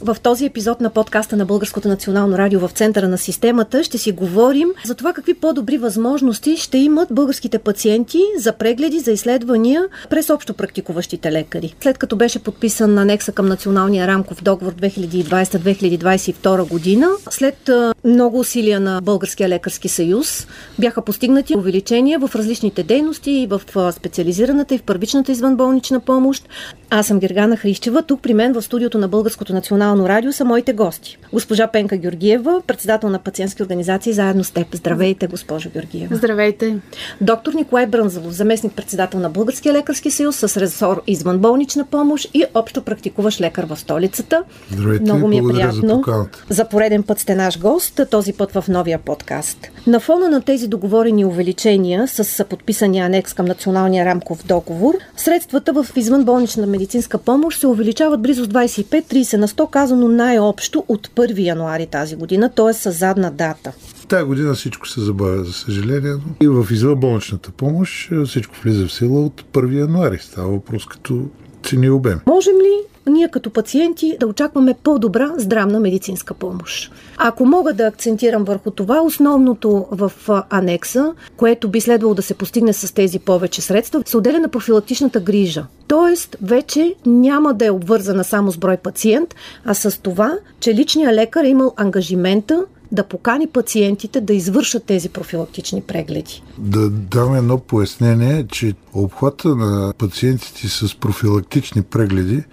В този епизод на подкаста на Българското национално радио в центъра на системата ще си говорим за това какви по-добри възможности ще имат българските пациенти за прегледи, за изследвания през общо практикуващите лекари. След като беше подписан анекса към Националния рамков договор 2020-2022 година, след много усилия на Българския лекарски съюз бяха постигнати увеличения в различните дейности и в специализираната и в първичната извънболнична помощ. Аз съм Гергана Хрищева. Тук при мен в студиото на Българското национално радио са моите гости. Госпожа Пенка Георгиева, председател на пациентски организации заедно с теб. Здравейте, госпожо Георгиева. Здравейте. Доктор Николай Брънзалов, заместник председател на Българския лекарски съюз с ресор извънболнична помощ и общо практикуващ лекар в столицата. Здравейте, Много ми е приятно. За, за пореден път сте наш гост, този път в новия подкаст. На фона на тези договорени увеличения с подписания анекс към Националния рамков договор, средствата в извънболнична медицинска помощ се увеличават близо с 25-30 на 100, казано най-общо от 1 януари тази година, т.е. с задна дата. Тая година всичко се забавя, за съжаление. И в извънболничната помощ всичко влиза в сила от 1 януари. Става въпрос като цени обем. Можем ли ние като пациенти да очакваме по-добра здравна медицинска помощ. Ако мога да акцентирам върху това, основното в анекса, което би следвало да се постигне с тези повече средства, се отделя на профилактичната грижа. Тоест, вече няма да е обвързана само с брой пациент, а с това, че личният лекар е имал ангажимента да покани пациентите да извършат тези профилактични прегледи. Да дам едно пояснение, че обхвата на пациентите с профилактични прегледи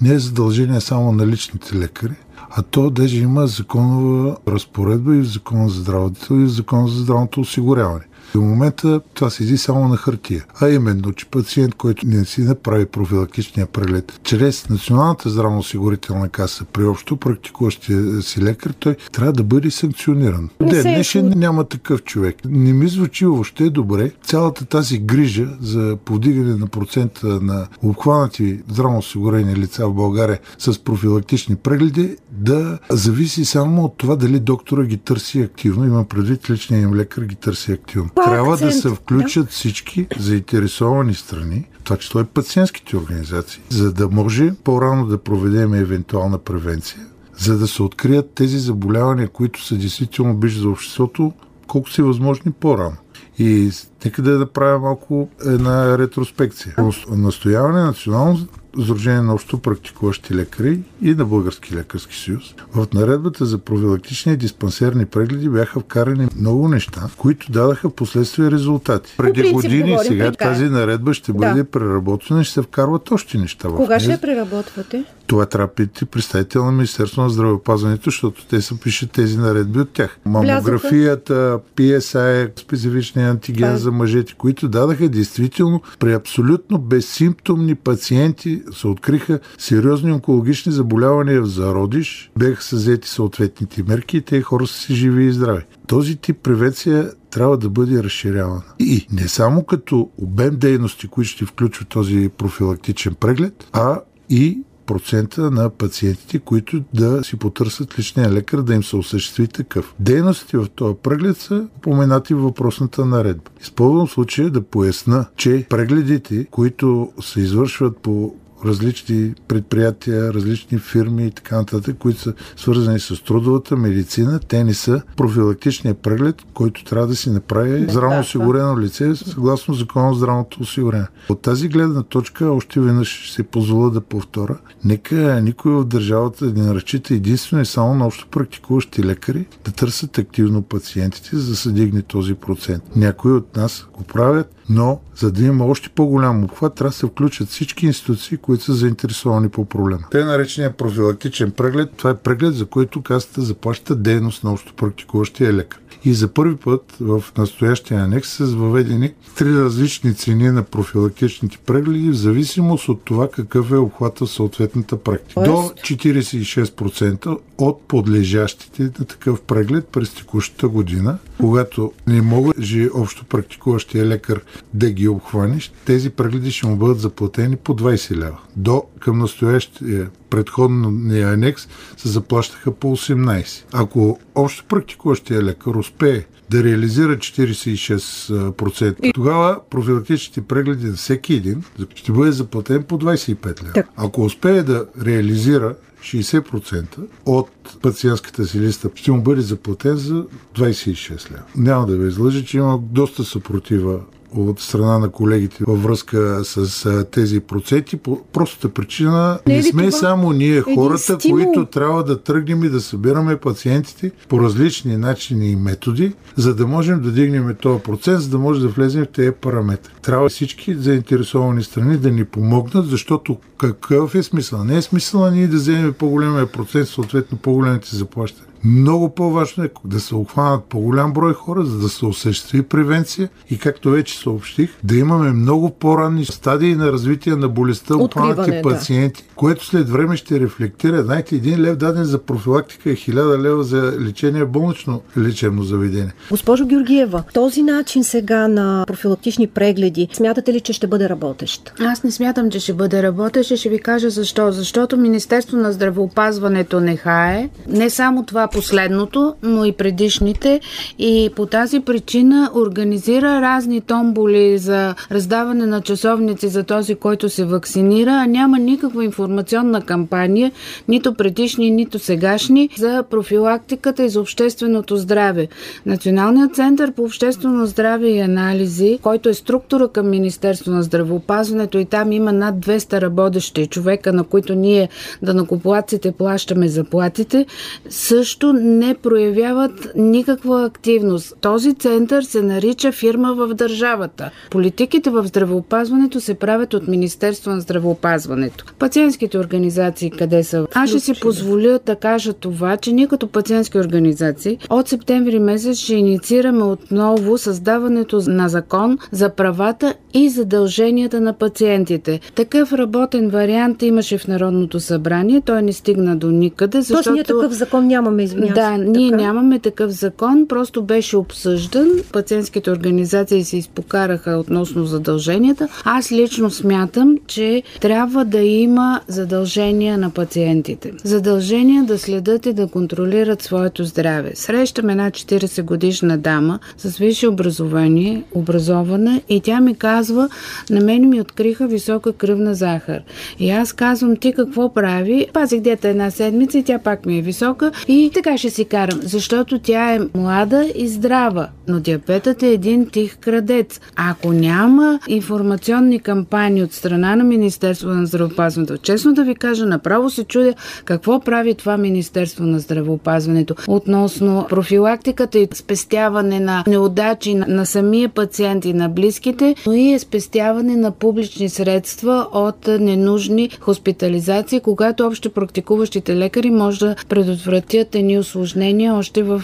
не е задължение само на личните лекари, а то даже има законова разпоредба и в Закона за здравето и в Закона за здравното осигуряване. До момента това седи само на хартия. А именно, че пациент, който не си направи профилактичния преглед чрез Националната здравноосигурителна каса при общо практикуващия си лекар, той трябва да бъде санкциониран. Не Ден се е днешен няма такъв човек. Не ми звучи въобще добре цялата тази грижа за повдигане на процента на обхванати здравноосигурени лица в България с профилактични прегледи да зависи само от това дали доктора ги търси активно. Има предвид личния им лекар ги търси активно. Трябва да акцент, се включат всички заинтересовани страни, в това число и пациентските организации, за да може по-рано да проведем евентуална превенция, за да се открият тези заболявания, които са действително биш за обществото, колко си възможни по-рано. И нека да направя малко една ретроспекция. Настояване на Национално Сдружение на общо практикуващи лекари и на Български лекарски съюз. В наредбата за профилактични и диспансерни прегледи бяха вкарани много неща, които дадаха последствия резултати. Преди принцип години говорим, сега така е. тази наредба ще бъде Да. преработена и ще се вкарват още неща в Кога ще нея. я преработвате? Това трябва да питате представител на Министерство на здравеопазването, защото те са пишат тези наредби от тях. Мамографията, PSI, специфичния антиген е. за мъжете, които дадаха действително при абсолютно безсимптомни пациенти се откриха сериозни онкологични заболявания в зародиш, бяха са взети съответните мерки и те хора са си живи и здрави. Този тип превенция трябва да бъде разширявана. И не само като обем дейности, които ще включва този профилактичен преглед, а и процента на пациентите, които да си потърсят личния лекар да им се осъществи такъв. Дейностите в този преглед са поменати в въпросната наредба. Използвам случая да поясна, че прегледите, които се извършват по различни предприятия, различни фирми и така нататък, които са свързани с трудовата медицина, те не са профилактичния преглед, който трябва да си направи здравно осигурено лице, съгласно закона за здравното осигурение. От тази гледна точка, още веднъж ще се позволя да повторя, нека никой в държавата да не разчита единствено и само на общо практикуващи лекари да търсят активно пациентите, за да се дигне този процент. Някои от нас го правят, но за да има още по-голям обхват, трябва да се включат всички институции, които са заинтересовани по проблема. Те наречения профилактичен преглед, това е преглед, за който касата заплаща дейност на общо практикуващия лекар. И за първи път в настоящия анекс са въведени три различни цени на профилактичните прегледи в зависимост от това какъв е обхвата в съответната практика. До 46% от подлежащите на такъв преглед през текущата година, когато не може общо практикуващия лекар да ги обхване, тези прегледи ще му бъдат заплатени по 20 лева. До към настоящия предходния анекс се заплащаха по 18. Ако общо практикуващия лекар успее да реализира 46%, тогава профилактичните прегледи на всеки един ще бъде заплатен по 25 лева. Ако успее да реализира 60% от пациентската си листа ще му бъде заплатен за 26 лева. Няма да ви излъжа, че има доста съпротива от страна на колегите във връзка с а, тези проценти. По простата причина не, не сме това? само ние хората, които трябва да тръгнем и да събираме пациентите по различни начини и методи, за да можем да дигнем този процент, за да може да влезем в тези параметри. Трябва всички заинтересовани страни да ни помогнат, защото какъв е смисъл? Не е смисъл ние да вземем по-големия процент, съответно по-големите заплащания. Много по-важно е да се обхванат по-голям брой хора, за да се осъществи превенция и, както вече съобщих, да имаме много по-ранни стадии на развитие на болестта у планите пациенти, да. което след време ще рефлектира. Знаете, един лев даден за профилактика е хиляда лева за лечение болнично лечебно заведение. Госпожо Георгиева, този начин сега на профилактични прегледи, смятате ли, че ще бъде работещ? Аз не смятам, че ще бъде работещ и ще ви кажа защо. Защото Министерство на здравеопазването не хае. Не само това последното, но и предишните. И по тази причина организира разни томболи за раздаване на часовници за този, който се вакцинира, а няма никаква информационна кампания, нито предишни, нито сегашни, за профилактиката и за общественото здраве. Националният център по обществено здраве и анализи, който е структура към Министерство на здравеопазването и там има над 200 работещи човека, на които ние да накоплаците плащаме заплатите, също също не проявяват никаква активност. Този център се нарича фирма в държавата. Политиките в здравеопазването се правят от Министерство на здравеопазването. Пациентските организации къде са? Аз ще си позволя да кажа това, че ние като пациентски организации от септември месец ще инициираме отново създаването на закон за правата и задълженията на пациентите. Такъв работен вариант имаше в Народното събрание. Той не стигна до никъде, защото... Точно ние такъв закон нямаме, извинявам Да, ние така? нямаме такъв закон, просто беше обсъждан. Пациентските организации се изпокараха относно задълженията. Аз лично смятам, че трябва да има задължения на пациентите. Задължения да следят и да контролират своето здраве. Срещам една 40 годишна дама с висше образование, образована и тя ми казва, на мен ми откриха висока кръвна захар. И аз казвам, ти какво прави? Пазих дета една седмица и тя пак ми е висока и така ще си карам, защото тя е млада и здрава, но диабетът е един тих крадец. Ако няма информационни кампании от страна на Министерство на здравеопазването, честно да ви кажа, направо се чудя какво прави това Министерство на здравеопазването относно профилактиката и спестяване на неудачи на самия пациент и на близките, но и е спестяване на публични средства от ненужни хоспитализации, когато общо практикуващите лекари може да предотвратят едни осложнения още в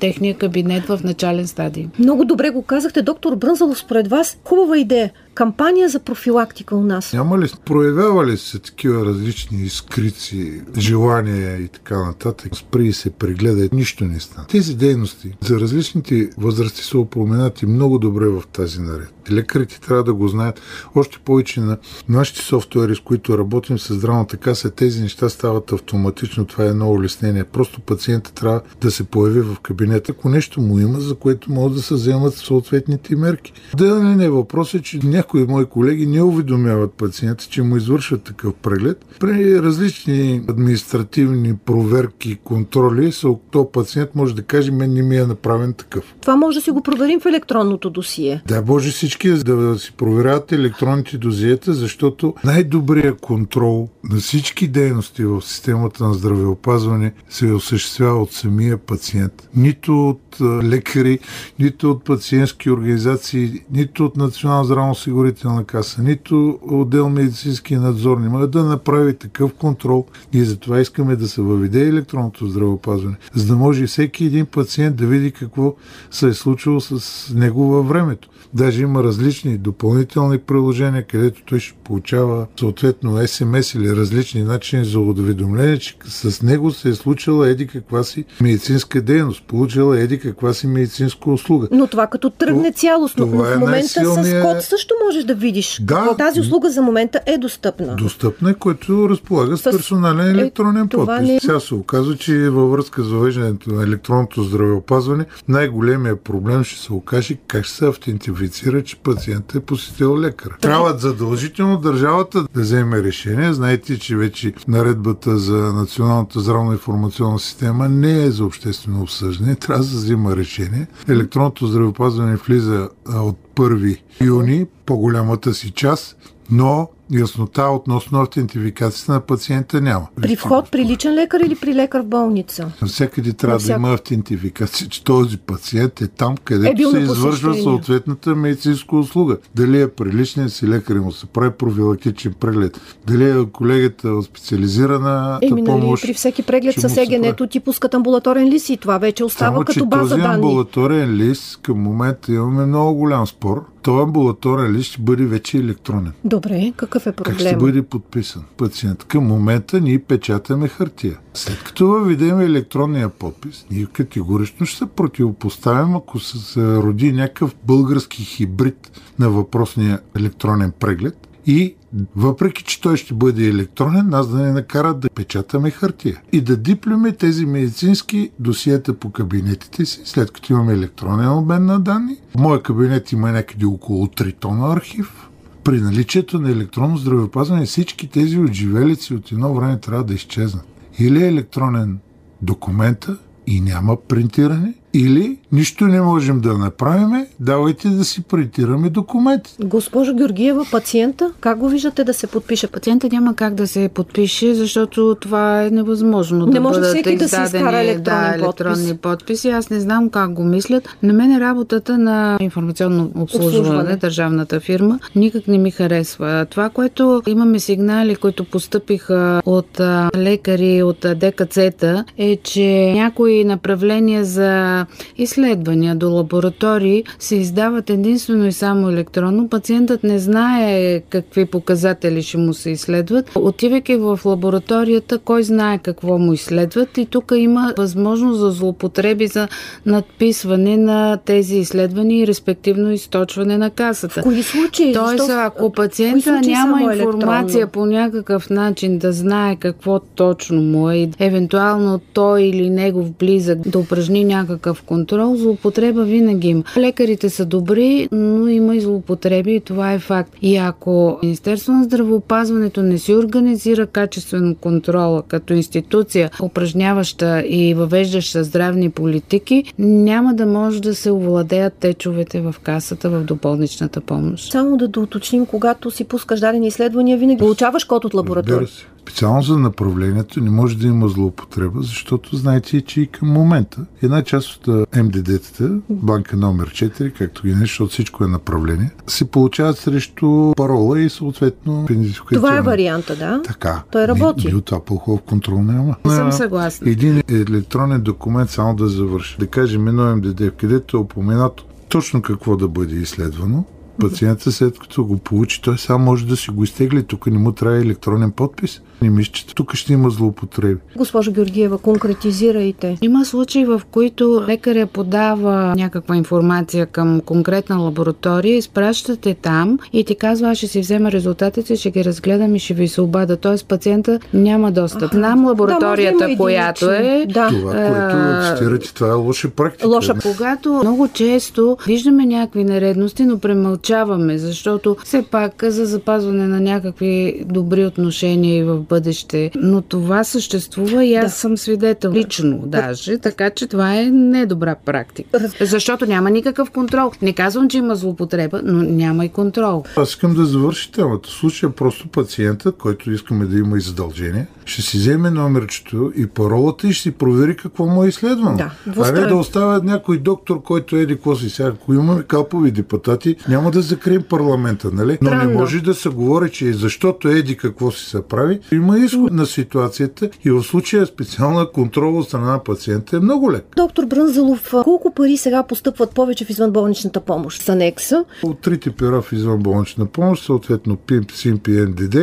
техния кабинет в начален стадий. Много добре го казахте, доктор Брънзалов, според вас хубава идея кампания за профилактика у нас. Няма ли, проявява ли се такива различни изкрици, желания и така нататък? Спри и се прегледа, нищо не стана. Тези дейности за различните възрасти са упоменати много добре в тази наред. Лекарите трябва да го знаят. Още повече на нашите софтуери, с които работим с здравната каса, тези неща стават автоматично. Това е едно улеснение. Просто пациента трябва да се появи в кабинета, ако нещо му има, за което могат да се вземат съответните мерки. Да не е въпрос е, че някои мои колеги не уведомяват пациента, че му извършват такъв преглед. При различни административни проверки, контроли, то пациент може да каже, мен не ми е направен такъв. Това може да си го проверим в електронното досие. Да, може всички да си проверяват електронните дозиета, защото най-добрият контрол на всички дейности в системата на здравеопазване се осъществява от самия пациент. Нито от лекари, нито от пациентски организации, нито от Национална здравно здравноосигурителна каса, нито отдел медицински надзор не могат да направи такъв контрол. Ние затова искаме да се въведе електронното здравеопазване, за да може всеки един пациент да види какво се е случило с него във времето. Даже има различни допълнителни приложения, където той ще получава съответно СМС или различни начини за уведомление, че с него се е случила еди каква си медицинска дейност, получила еди каква си медицинска услуга. Но това като тръгне цялостно. Но това в е момента с най-силният- код също можеш да видиш. Да. Тази услуга за момента е достъпна. Достъпна, е, който разполага с С- персонален е, електронен това подпис. не е- Сега се оказва, че във връзка с въвеждането на електронното здравеопазване, най-големия проблем ще се окаже как ще се автентифицира, че пациентът е посетил лекар. Трябва задължително държавата да вземе решение. Знаете, че вече наредбата за Националната здравна информационна система не е за обществено обсъждане. Трябва да взима решение. Електронното здравеопазване влиза от 1 юни, по-голямата си част, но яснота относно автентификацията на пациента няма. При вход при личен лекар или при лекар в болница? Навсякъде трябва да Навсякъде. има автентификация, че този пациент е там, където Е се извършва съответната медицинска услуга. Дали е при личния си лекар и му се прави профилактичен преглед, дали е колегата от специализирана Еми, нали, помощ. при всеки преглед с ЕГН-то ти пускат амбулаторен лист и това вече остава Само, като база този данни. амбулаторен лист към момента имаме много голям спор. Този амбулаторен лист ще бъде вече електронен. Добре, какъв е Как ще бъде подписан пациент? Към момента ние печатаме хартия. След като въведем електронния подпис, ние категорично ще се противопоставим, ако се, се роди някакъв български хибрид на въпросния електронен преглед и въпреки, че той ще бъде електронен, нас да не накарат да печатаме хартия и да диплюме тези медицински досиета по кабинетите си, след като имаме електронен обмен на данни. В моя кабинет има някъде около 3 тона архив, при наличието на електронно здравеопазване всички тези отживелици от едно време трябва да изчезнат. Или е електронен документа и няма принтиране, или нищо не можем да направим, давайте да си принтираме документи. Госпожо Георгиева, пациента, как го виждате да се подпише? Пациента няма как да се подпише, защото това е невъзможно Не да може бъдат всеки да си изкара електронен да, електронни подпис. подписи. Аз не знам как го мислят. На мен е работата на информационно обслужване, Обслужване. държавната фирма, никак не ми харесва. Това, което имаме сигнали, които постъпиха от лекари, от ДКЦ-та, е, че някои направления за изследвания до лаборатории се издават единствено и само електронно. Пациентът не знае какви показатели ще му се изследват. Отивайки в лабораторията, кой знае какво му изследват и тук има възможност за злоупотреби за надписване на тези изследвания и респективно източване на касата. В кои случаи? Тоест, Защо- ако пациента няма информация електронно? по някакъв начин да знае какво точно му е и евентуално той или негов близък да упражни някакъв контрол, злоупотреба винаги има. Лекарите са добри, но има и злоупотреби и това е факт. И ако Министерство на здравеопазването не си организира качествено контрола като институция, упражняваща и въвеждаща здравни политики, няма да може да се овладеят течовете в касата в доболничната помощ. Само да доуточним, когато си пускаш дадени изследвания, винаги получаваш код от лаборатория. Специално за направлението не може да има злоупотреба, защото знаете, че и към момента една част от МДД-тата, банка номер 4, както ги не, защото всичко е направление, се получават срещу парола и съответно. Това е варианта, да? Така. Той работи. От това по-хубав контрол няма. Не съм На съгласна. Един електронен документ, само да завърши. Да кажем едно МДД, където е упоменато точно какво да бъде изследвано. Пациентът след като го получи, той сам може да си го изтегли. Тук не му трябва електронен подпис. Не мисля, че тук ще има злоупотреби. Госпожо Георгиева, конкретизирайте. Има случаи, в които лекаря подава някаква информация към конкретна лаборатория, изпращате там и ти казва, аз ще си взема резултатите, ще ги разгледам и ще ви се обада. Тоест пациента няма достъп. Знам лабораторията, да, която е. Да. Това, което цитирате, това е лоша практика. Лоша Когато много често виждаме някакви нередности, но премълчаваме, защото все пак за запазване на някакви добри отношения и в бъдеще. Но това съществува и аз Да. съм свидетел. Лично даже, така че това е недобра практика. Защото няма никакъв контрол. Не казвам, че има злоупотреба, но няма и контрол. Аз искам да завърши темата. В случая просто пациента, който искаме да има и задължение, ще си вземе номерчето и паролата и ще си провери какво му е изследвано. Да, а не да оставя някой доктор, който еди какво си сега. Ако имаме калпови депутати, няма да да закрием парламента, нали? Но Странно. не може да се говори, че защото еди какво си се прави. Има изход на ситуацията и в случая специална контрол от страна на пациента е много лек. Доктор Брънзалов, колко пари сега постъпват повече в извънболничната помощ с анекса? От трите пера в извънболнична помощ, съответно ПИМП, СИМП и НДД,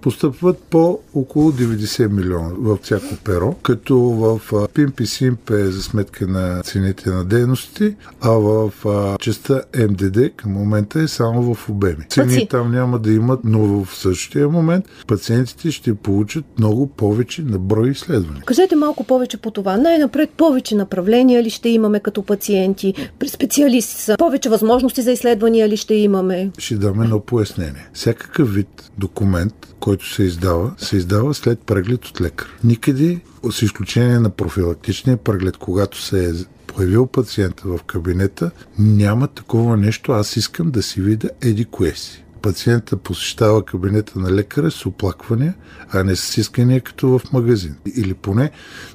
постъпват по около 90 милиона в всяко перо, като в ПИМП и СИМП е за сметка на цените на дейностите, а в частта МДД към момента е само в обеми. Цени там няма да имат, но в същия момент пациентите ще получат много повече на брой изследвания. Кажете малко повече по това. Най-напред повече направления ли ще имаме като пациенти? При специалист са повече възможности за изследвания ли ще имаме? ще дам едно пояснение. Всякакъв вид документ, който се издава, се издава след преглед от лекар. Никъде, с изключение на профилактичния преглед, когато се е появил пациента в кабинета, няма такова нещо. Аз искам да си видя еди кое си. Пациента посещава кабинета на лекаря с оплаквания, а не с искания като в магазин. Или поне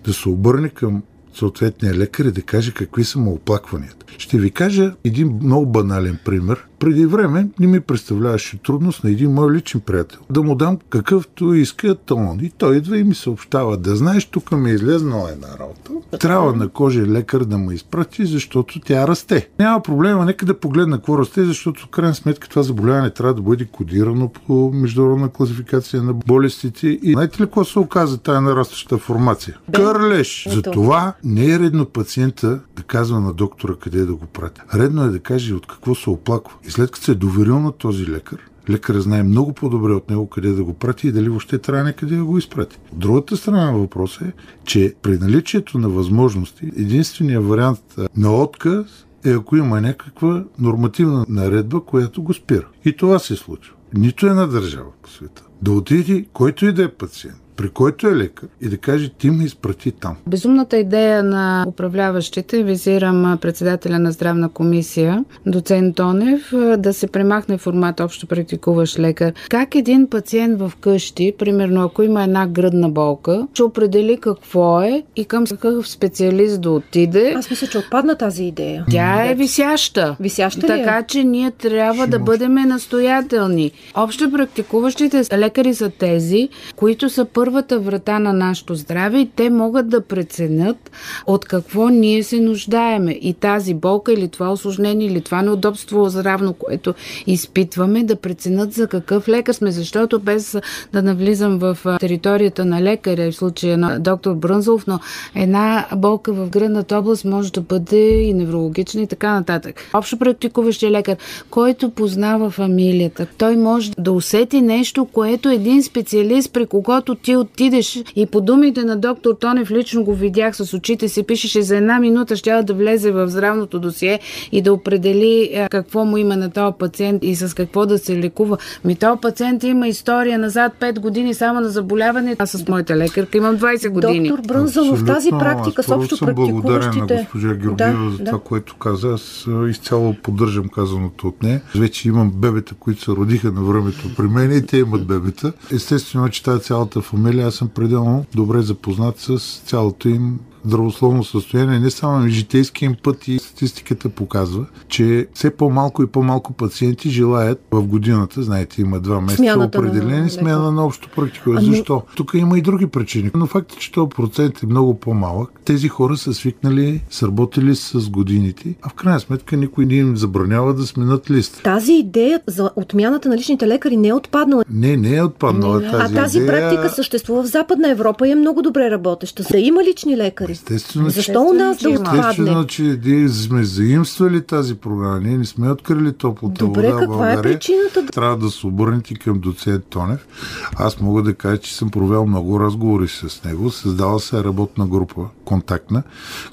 да се обърне към съответния лекар и да каже какви са му оплакванията. Ще ви кажа един много банален пример. Преди време не ми представляваше трудност на един мой личен приятел да му дам какъвто иска талон. И той идва и ми съобщава, да знаеш, тук ми е излезнала една работа. Трябва на кожен лекар да му изпрати, защото тя расте. Няма проблема, нека да погледна какво расте, защото в крайна сметка това заболяване трябва да бъде кодирано по международна класификация на болестите. И знаете ли какво се оказа тая нарастваща формация? Кърлеш! Ето. За това не е редно пациента да казва на доктора къде да го прати. Редно е да каже от какво се оплаква. И след като се е доверил на този лекар, лекарът знае много по-добре от него къде да го прати и дали въобще трябва някъде да го изпрати. От другата страна на въпроса е, че при наличието на възможности, единственият вариант на отказ е ако има някаква нормативна наредба, която го спира. И това се случва. Нито една държава по света. Да отиде който и да е пациент, при който е лекар и да каже ти ме изпрати там. Безумната идея на управляващите, визирам председателя на здравна комисия, доцент Тонев, да се премахне формат общо практикуващ лекар. Как един пациент в къщи, примерно ако има една гръдна болка, ще определи какво е и към какъв специалист да отиде. Аз мисля, че отпадна тази идея. Тя е висяща. Висяща ли е? Така че ние трябва да бъдем настоятелни. Общо практикуващите лекари са тези, които са първата врата на нашето здраве и те могат да преценят от какво ние се нуждаеме. И тази болка или това осложнение или това неудобство здравно, което изпитваме, да преценят за какъв лекар сме. Защото без да навлизам в територията на лекаря, в случая на доктор Брънзов, но една болка в гръдната област може да бъде и неврологична и така нататък. Общо практикуващия лекар, който познава фамилията, той може да усети нещо, което един специалист, при когото ти отидеш и по думите на доктор Тонев, лично го видях с очите си, пишеше за една минута, ще да влезе в здравното досие и да определи е, какво му има на този пациент и с какво да се лекува. Ми този пациент има история назад 5 години само на заболяване. Аз с моята лекарка имам 20 години. Доктор Брънзалов, тази Абсолютно. практика с общо съм благодарен на практикуващите... госпожа Георгиева за това, което каза. Аз изцяло поддържам казаното от нея. Вече имам бебета, които се родиха на времето при мен и те имат бебета. Естествено, че тази цялата фамилия, аз съм пределно добре запознат с цялото им здравословно състояние, не само на житейския им път и статистиката показва, че все по-малко и по-малко пациенти желаят в годината, знаете, има два месеца Смяната на определени лекар. смяна на общо практика. Ами- Защо? Тук има и други причини. Но факт е, че този процент е много по-малък. Тези хора са свикнали, са работили с годините, а в крайна сметка никой не им забранява да сменят лист. Тази идея за отмяната на личните лекари не е отпаднала. Не, не е отпаднала Не, тази а тази идея. практика съществува в Западна Европа и е много добре работеща. Да има лични лекари. Естествено, че Защо у нас да Естествено, отпадне? Естествено, че ние сме заимствали тази програма. Ние не сме открили топлата Добре, вода в каква е България. причината? Трябва да се обърнете към доцент Тонев. Аз мога да кажа, че съм провел много разговори с него. Създала се работна група, контактна,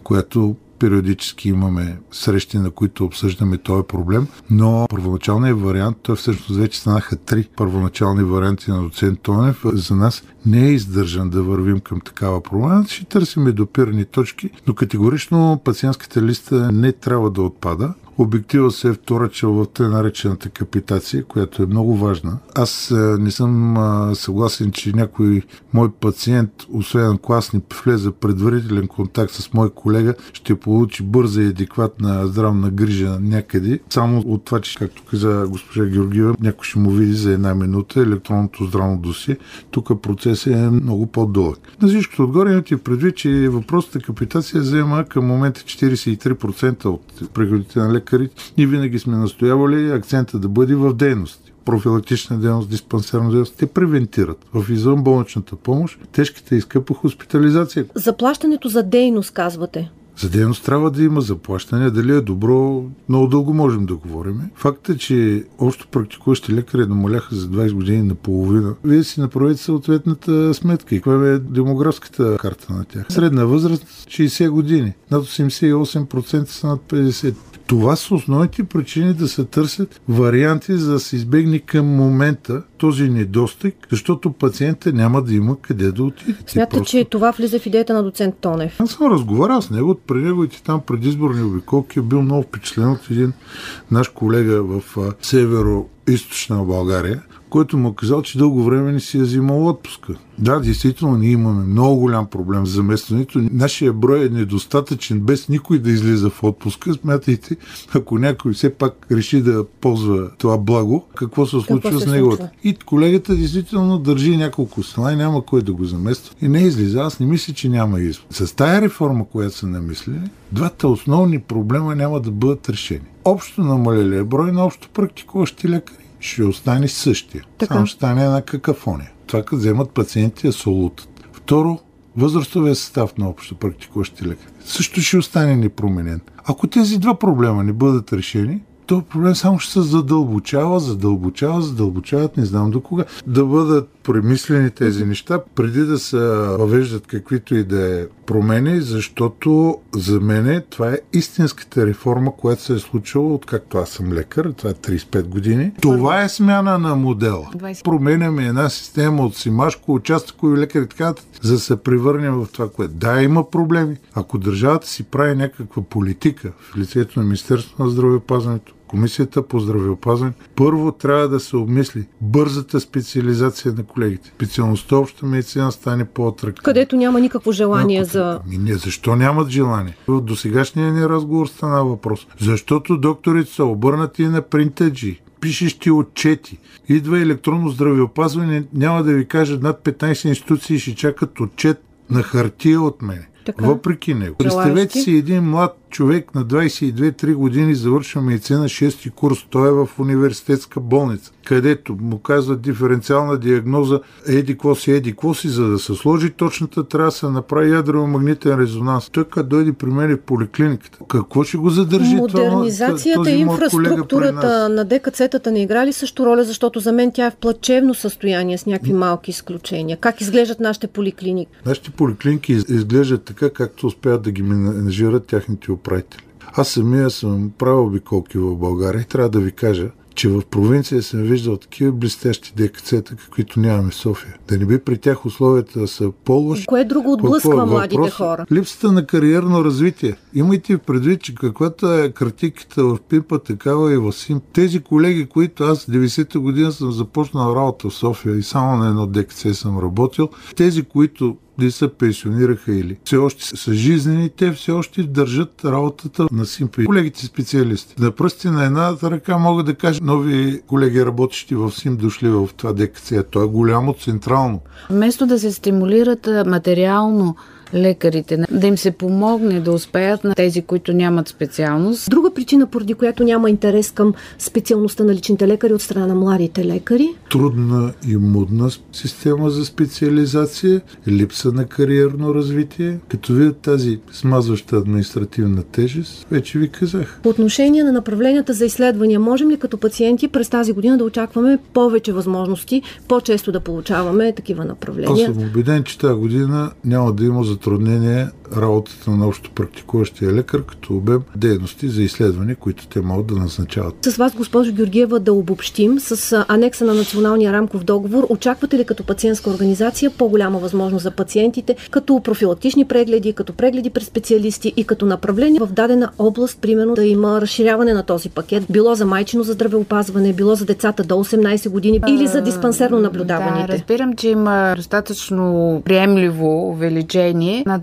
която периодически имаме срещи, на които обсъждаме този проблем, но първоначалният вариант, той всъщност вече станаха три първоначални варианти на доцент Тонев, за нас не е издържан да вървим към такава промяна. Ще търсим допирани точки, но категорично пациентската листа не трябва да отпада. Обектива се е вторачал в тъй наречената капитация, която е много важна. Аз не съм съгласен, че някой мой пациент, освен не влезе предварителен контакт с мой колега, ще получи бърза и адекватна здравна грижа някъде. Само от това, че, както каза госпожа Георгиева, някой ще му види за една минута електронното здравно доси. Тук процесът е много по-дълъг. На всичкото отгоре имате предвид, че въпросната капитация взема към момента 43% от преходите на лекари. Ние винаги сме настоявали акцента да бъде в дейност профилактична дейност, диспансерна дейност, те превентират в извънболничната помощ тежката и скъпа хоспитализация. Заплащането за дейност, казвате. За дейност трябва да има заплащане. Дали е добро, много дълго можем да говорим. Факт е, че общо практикуващи лекари намаляха за 20 години на половина. Вие си направите съответната сметка. И каква е демографската карта на тях? Средна възраст 60 години. Над 88% са над 50. Това са основните причини да се търсят варианти за да се избегне към момента този недостиг, защото пациента няма да има къде да отиде. Смята, просто... че това влиза в идеята на доцент Тонев. Аз съм разговарял с него, при неговите там предизборни обиколки бил много впечатлен от един наш колега в северо-источна България, който му е казал, че дълго време не си е взимал отпуска. Да, действително, ние имаме много голям проблем с заместването. Нашия брой е недостатъчен, без никой да излиза в отпуска. Смятайте, ако някой все пак реши да ползва това благо, какво се случва какво се с него. Случва? И колегата действително държи няколко села и няма кой да го замества. И не излиза. Аз не мисля, че няма избор. С тая реформа, която са намислили, двата основни проблема няма да бъдат решени. Общо намалелия брой на общо практикуващи лекари ще остане същия. Така. Само ще стане една какафония. Това като вземат пациенти е солутът. Второ, възрастовия състав на общо практикуващи лекари също ще остане непроменен. Ако тези два проблема не бъдат решени, то проблем само ще се задълбочава, задълбочава, задълбочават, не знам до кога. Да бъдат премислени тези неща, преди да се въвеждат каквито и да е промени, защото за мен това е истинската реформа, която се е случила откакто аз съм лекар, това е 35 години. Това е смяна на модела. Променяме една система от Симашко, участъкови лекари, така, за да се превърнем в това, което да, има проблеми. Ако държавата си прави някаква политика в лицето на Министерството на здравеопазването, Комисията по здравеопазване първо трябва да се обмисли бързата специализация на колегите. Специалността обща медицина стане по-атрактивна. Където няма никакво желание Ако, за... Ами не, защо нямат желание? До сегашния ни разговор стана въпрос. Защото докторите са обърнати на принтаджи пишещи отчети. Идва електронно здравеопазване, няма да ви кажа, над 15 институции ще чакат отчет на хартия от мене. Така. Въпреки него. Представете си един млад човек на 22-3 години завършва медицина 6 курс. Той е в университетска болница, където му казват диференциална диагноза еди си, еди си, за да се сложи точната трябва да се направи ядрово-магнитен резонанс. Той като дойде при мен в поликлиниката. Какво ще го задържи Модернизацията и инфраструктурата на ДКЦ-тата не играли също роля, защото за мен тя е в плачевно състояние с някакви малки изключения. Как изглеждат нашите поликлиники? Нашите поликлиники изглеждат така, както успяват да ги менажират тяхните управители. Аз самия съм правил обиколки в България и трябва да ви кажа, че в провинция съм виждал такива блестящи ДКЦ-та, каквито нямаме в София. Да не би при тях условията да са по-лоши. Кое друго отблъсква младите хора? Липсата на кариерно развитие. Имайте предвид, че каквато е критиката в Пипа, такава и в Сим. Тези колеги, които аз 90-та година съм започнал работа в София и само на едно ДКЦ съм работил, тези, които ли се пенсионираха или все още са жизнени, те все още държат работата на Симпи. Колегите специалисти. На пръсти на една ръка мога да кажа нови колеги работещи в Сим дошли в това ДКЦ. То е голямо централно. Вместо да се стимулират материално лекарите, да им се помогне да успеят на тези, които нямат специалност. Друга причина, поради която няма интерес към специалността на личните лекари от страна на младите лекари? Трудна и мудна система за специализация, липса на кариерно развитие. Като видят тази смазваща административна тежест, вече ви казах. По отношение на направленията за изследвания, можем ли като пациенти през тази година да очакваме повече възможности, по-често да получаваме такива направления? Аз съм убеден, че тази година няма да има за затруднение работата на общо практикуващия лекар като обем дейности за изследване, които те могат да назначават. С вас, госпожо Георгиева, да обобщим с анекса на Националния рамков договор. Очаквате ли като пациентска организация по-голяма възможност за пациентите, като профилактични прегледи, като прегледи през специалисти и като направление в дадена област, примерно да има разширяване на този пакет, било за майчино за здравеопазване, било за децата до 18 години или за диспансерно наблюдаване? Да, разбирам, че има достатъчно приемливо увеличение на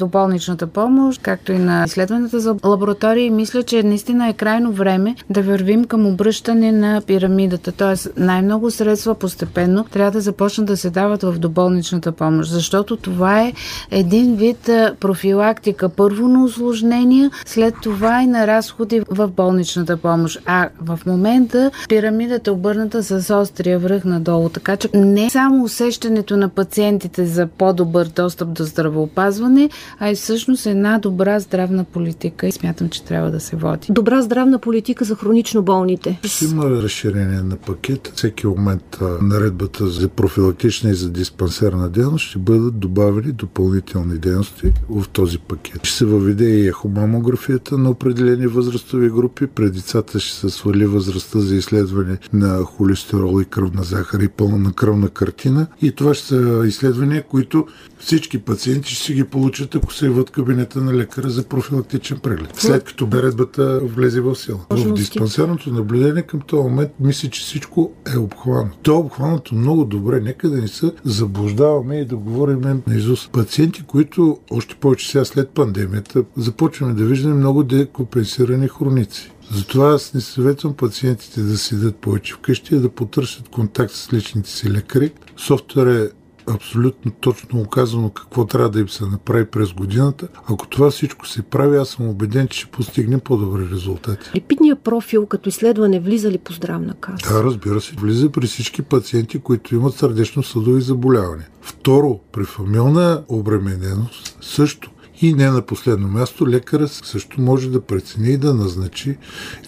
доболничната помощ, както и на изследването за лаборатории. Мисля, че наистина е крайно време да вървим към обръщане на пирамидата. Тоест най-много средства постепенно трябва да започнат да се дават в доболничната помощ, защото това е един вид профилактика. Първо на осложнения, след това и на разходи в болничната помощ. А в момента пирамидата е обърната с острия връх надолу. Така че не само усещането на пациентите за по-добър достъп до здравеопазване, а и всъщност една добра здравна политика и смятам, че трябва да се води. Добра здравна политика за хронично болните. Ще има разширение на пакет. Всеки момент наредбата за профилактична и за диспансерна дейност ще бъдат добавени допълнителни дейности в този пакет. Ще се въведе и ехомамографията на определени възрастови групи. Пред децата ще се свали възрастта за изследване на холестерол и кръвна захар и пълна кръвна картина. И това ще са изследвания, които всички пациенти ще си ги получат, ако се яват кабинета на лекаря за профилактичен преглед. След като наредбата влезе в сила. В диспансерното наблюдение към този момент мисля, че всичко е обхванато. То е обхванато много добре. Нека да не се заблуждаваме и да говорим на Изус. Пациенти, които още повече сега след пандемията започваме да виждаме много декомпенсирани хроници. Затова аз не съветвам пациентите да седят повече вкъщи, а да потърсят контакт с личните си лекари. Софтуер е абсолютно точно оказано какво трябва да им се направи през годината. Ако това всичко се прави, аз съм убеден, че ще постигнем по-добри резултати. Липидният профил като изследване влиза ли по здравна каса? Да, разбира се. Влиза при всички пациенти, които имат сърдечно-съдови заболявания. Второ, при фамилна обремененост също. И не на последно място, лекарът също може да прецени и да назначи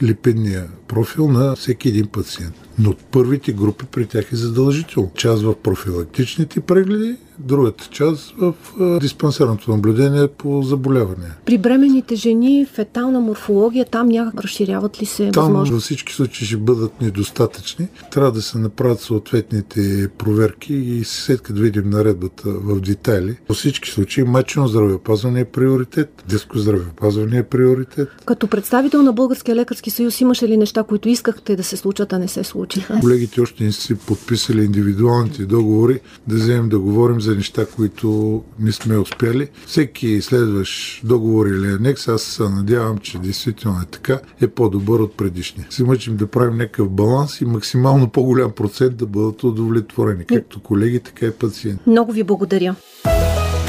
липидния профил на всеки един пациент. Но от първите групи при тях е задължително. Част в профилактичните прегледи, другата част в диспансерното наблюдение по заболяване. При бременните жени, фетална морфология, там някак разширяват ли се там възможно? във всички случаи ще бъдат недостатъчни. Трябва да се направят съответните проверки и след като видим наредбата в детайли, във всички случаи мачено здравеопазване е приоритет, детско здравеопазване е приоритет. Като представител на Българския лекарски съюз имаше ли неща, които искахте да се случат, а не се случиха? Колегите още не си подписали индивидуалните договори, да вземем да говорим за неща, които не сме успяли. Всеки следващ договор или анекс, аз се надявам, че действително е така, е по-добър от предишния. Се мъчим да правим някакъв баланс и максимално по-голям процент да бъдат удовлетворени, както колеги, така и пациенти. Много ви благодаря.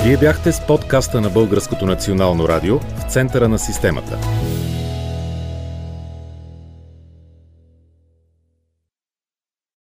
Вие бяхте с подкаста на Българското национално радио в центъра на системата.